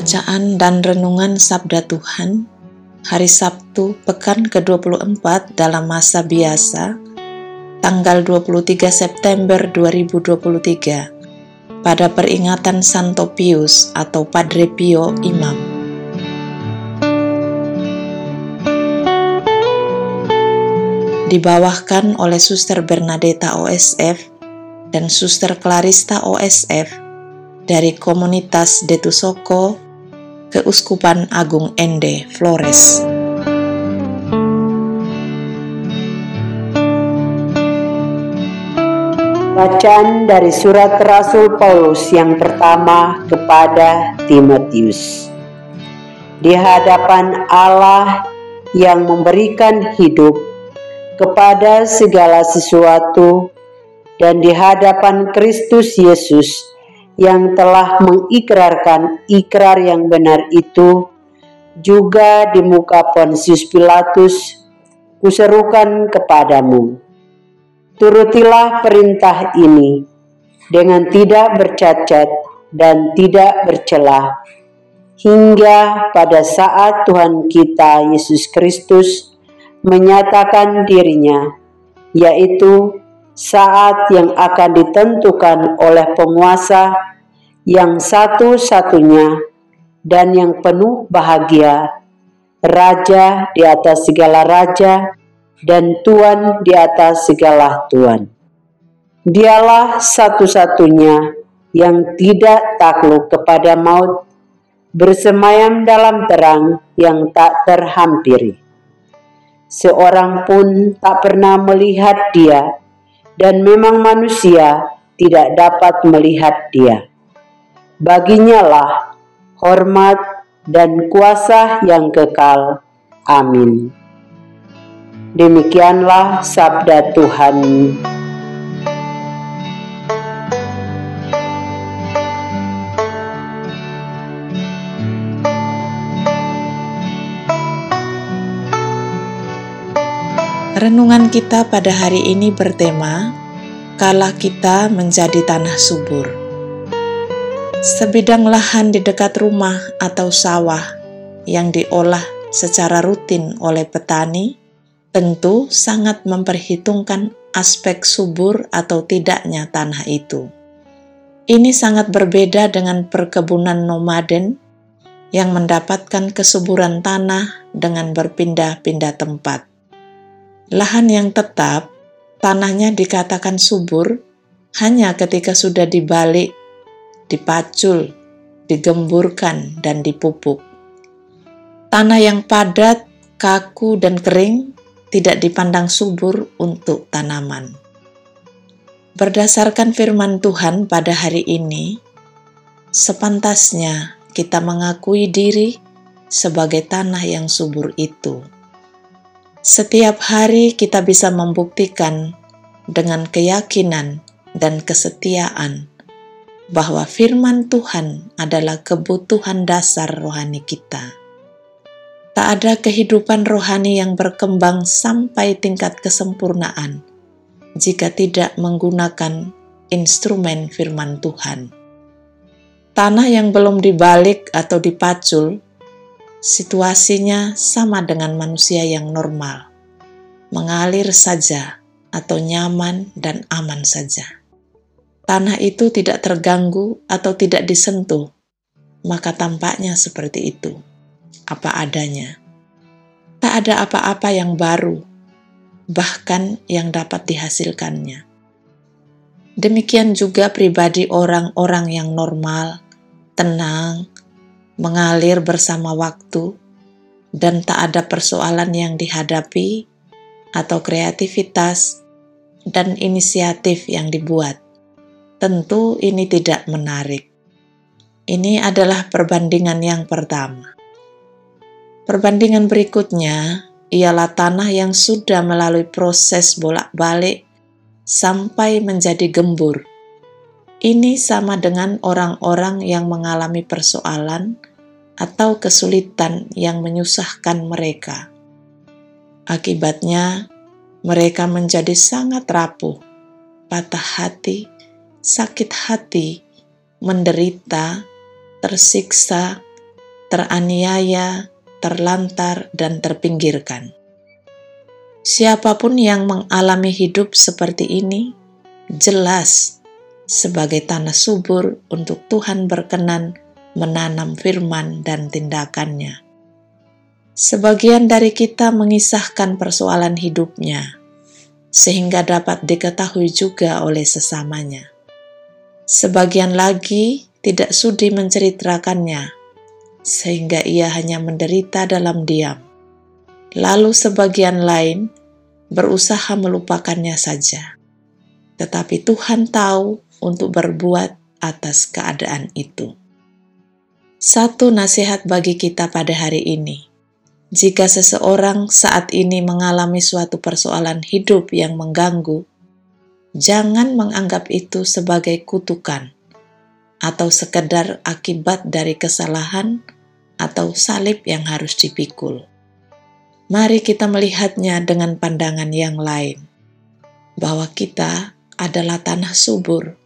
Bacaan dan Renungan Sabda Tuhan Hari Sabtu, Pekan ke-24 dalam masa biasa, tanggal 23 September 2023, pada peringatan Santo Pius atau Padre Pio Imam. Dibawahkan oleh Suster Bernadetta OSF dan Suster Clarista OSF dari komunitas Detusoko, Keuskupan Agung Ende, Flores. Bacaan dari surat Rasul Paulus yang pertama kepada Timotius. Di hadapan Allah yang memberikan hidup kepada segala sesuatu dan di hadapan Kristus Yesus yang telah mengikrarkan ikrar yang benar itu juga di muka Pontius Pilatus kuserukan kepadamu. Turutilah perintah ini dengan tidak bercacat dan tidak bercelah hingga pada saat Tuhan kita Yesus Kristus menyatakan dirinya yaitu saat yang akan ditentukan oleh penguasa yang satu-satunya dan yang penuh bahagia, Raja di atas segala raja dan Tuan di atas segala Tuan. Dialah satu-satunya yang tidak takluk kepada maut, bersemayam dalam terang yang tak terhampiri. Seorang pun tak pernah melihat dia, dan memang manusia tidak dapat melihat dia baginya lah hormat dan kuasa yang kekal. Amin. Demikianlah sabda Tuhan. Renungan kita pada hari ini bertema Kala kita menjadi tanah subur. Sebidang lahan di dekat rumah atau sawah yang diolah secara rutin oleh petani tentu sangat memperhitungkan aspek subur atau tidaknya tanah itu. Ini sangat berbeda dengan perkebunan nomaden yang mendapatkan kesuburan tanah dengan berpindah-pindah tempat. Lahan yang tetap, tanahnya dikatakan subur hanya ketika sudah dibalik dipacul, digemburkan, dan dipupuk. Tanah yang padat, kaku, dan kering tidak dipandang subur untuk tanaman. Berdasarkan firman Tuhan pada hari ini, sepantasnya kita mengakui diri sebagai tanah yang subur itu. Setiap hari kita bisa membuktikan dengan keyakinan dan kesetiaan bahwa firman Tuhan adalah kebutuhan dasar rohani kita. Tak ada kehidupan rohani yang berkembang sampai tingkat kesempurnaan jika tidak menggunakan instrumen firman Tuhan. Tanah yang belum dibalik atau dipacul, situasinya sama dengan manusia yang normal, mengalir saja atau nyaman dan aman saja tanah itu tidak terganggu atau tidak disentuh, maka tampaknya seperti itu, apa adanya. Tak ada apa-apa yang baru, bahkan yang dapat dihasilkannya. Demikian juga pribadi orang-orang yang normal, tenang, mengalir bersama waktu, dan tak ada persoalan yang dihadapi, atau kreativitas dan inisiatif yang dibuat. Tentu ini tidak menarik. Ini adalah perbandingan yang pertama. Perbandingan berikutnya ialah tanah yang sudah melalui proses bolak-balik sampai menjadi gembur. Ini sama dengan orang-orang yang mengalami persoalan atau kesulitan yang menyusahkan mereka. Akibatnya, mereka menjadi sangat rapuh, patah hati, sakit hati, menderita, tersiksa, teraniaya, terlantar, dan terpinggirkan. Siapa pun yang mengalami hidup seperti ini, jelas sebagai tanah subur untuk Tuhan berkenan menanam firman dan tindakannya. Sebagian dari kita mengisahkan persoalan hidupnya, sehingga dapat diketahui juga oleh sesamanya. Sebagian lagi tidak sudi menceritakannya, sehingga ia hanya menderita dalam diam. Lalu sebagian lain berusaha melupakannya saja. Tetapi Tuhan tahu untuk berbuat atas keadaan itu. Satu nasihat bagi kita pada hari ini. Jika seseorang saat ini mengalami suatu persoalan hidup yang mengganggu, jangan menganggap itu sebagai kutukan atau sekedar akibat dari kesalahan atau salib yang harus dipikul. Mari kita melihatnya dengan pandangan yang lain, bahwa kita adalah tanah subur,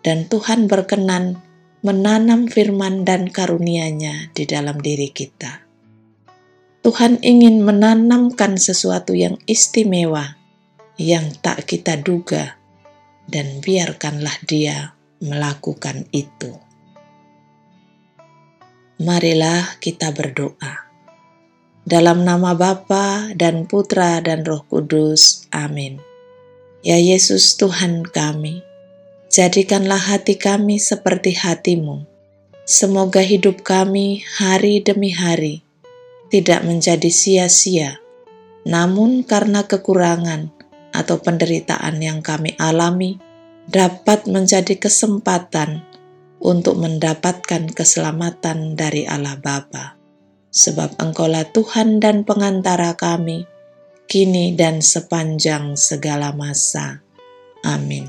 dan Tuhan berkenan menanam firman dan karunia-Nya di dalam diri kita. Tuhan ingin menanamkan sesuatu yang istimewa yang tak kita duga dan biarkanlah dia melakukan itu. Marilah kita berdoa. Dalam nama Bapa dan Putra dan Roh Kudus. Amin. Ya Yesus Tuhan kami, Jadikanlah hati kami seperti hatimu. Semoga hidup kami hari demi hari tidak menjadi sia-sia, namun karena kekurangan atau penderitaan yang kami alami, dapat menjadi kesempatan untuk mendapatkan keselamatan dari Allah Bapa. Sebab Engkaulah Tuhan dan pengantara kami, kini dan sepanjang segala masa. Amin.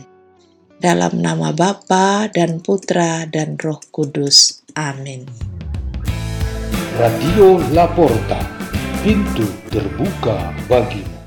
Dalam nama Bapa dan Putra dan Roh Kudus. Amin. Radio Laporta, pintu terbuka bagimu.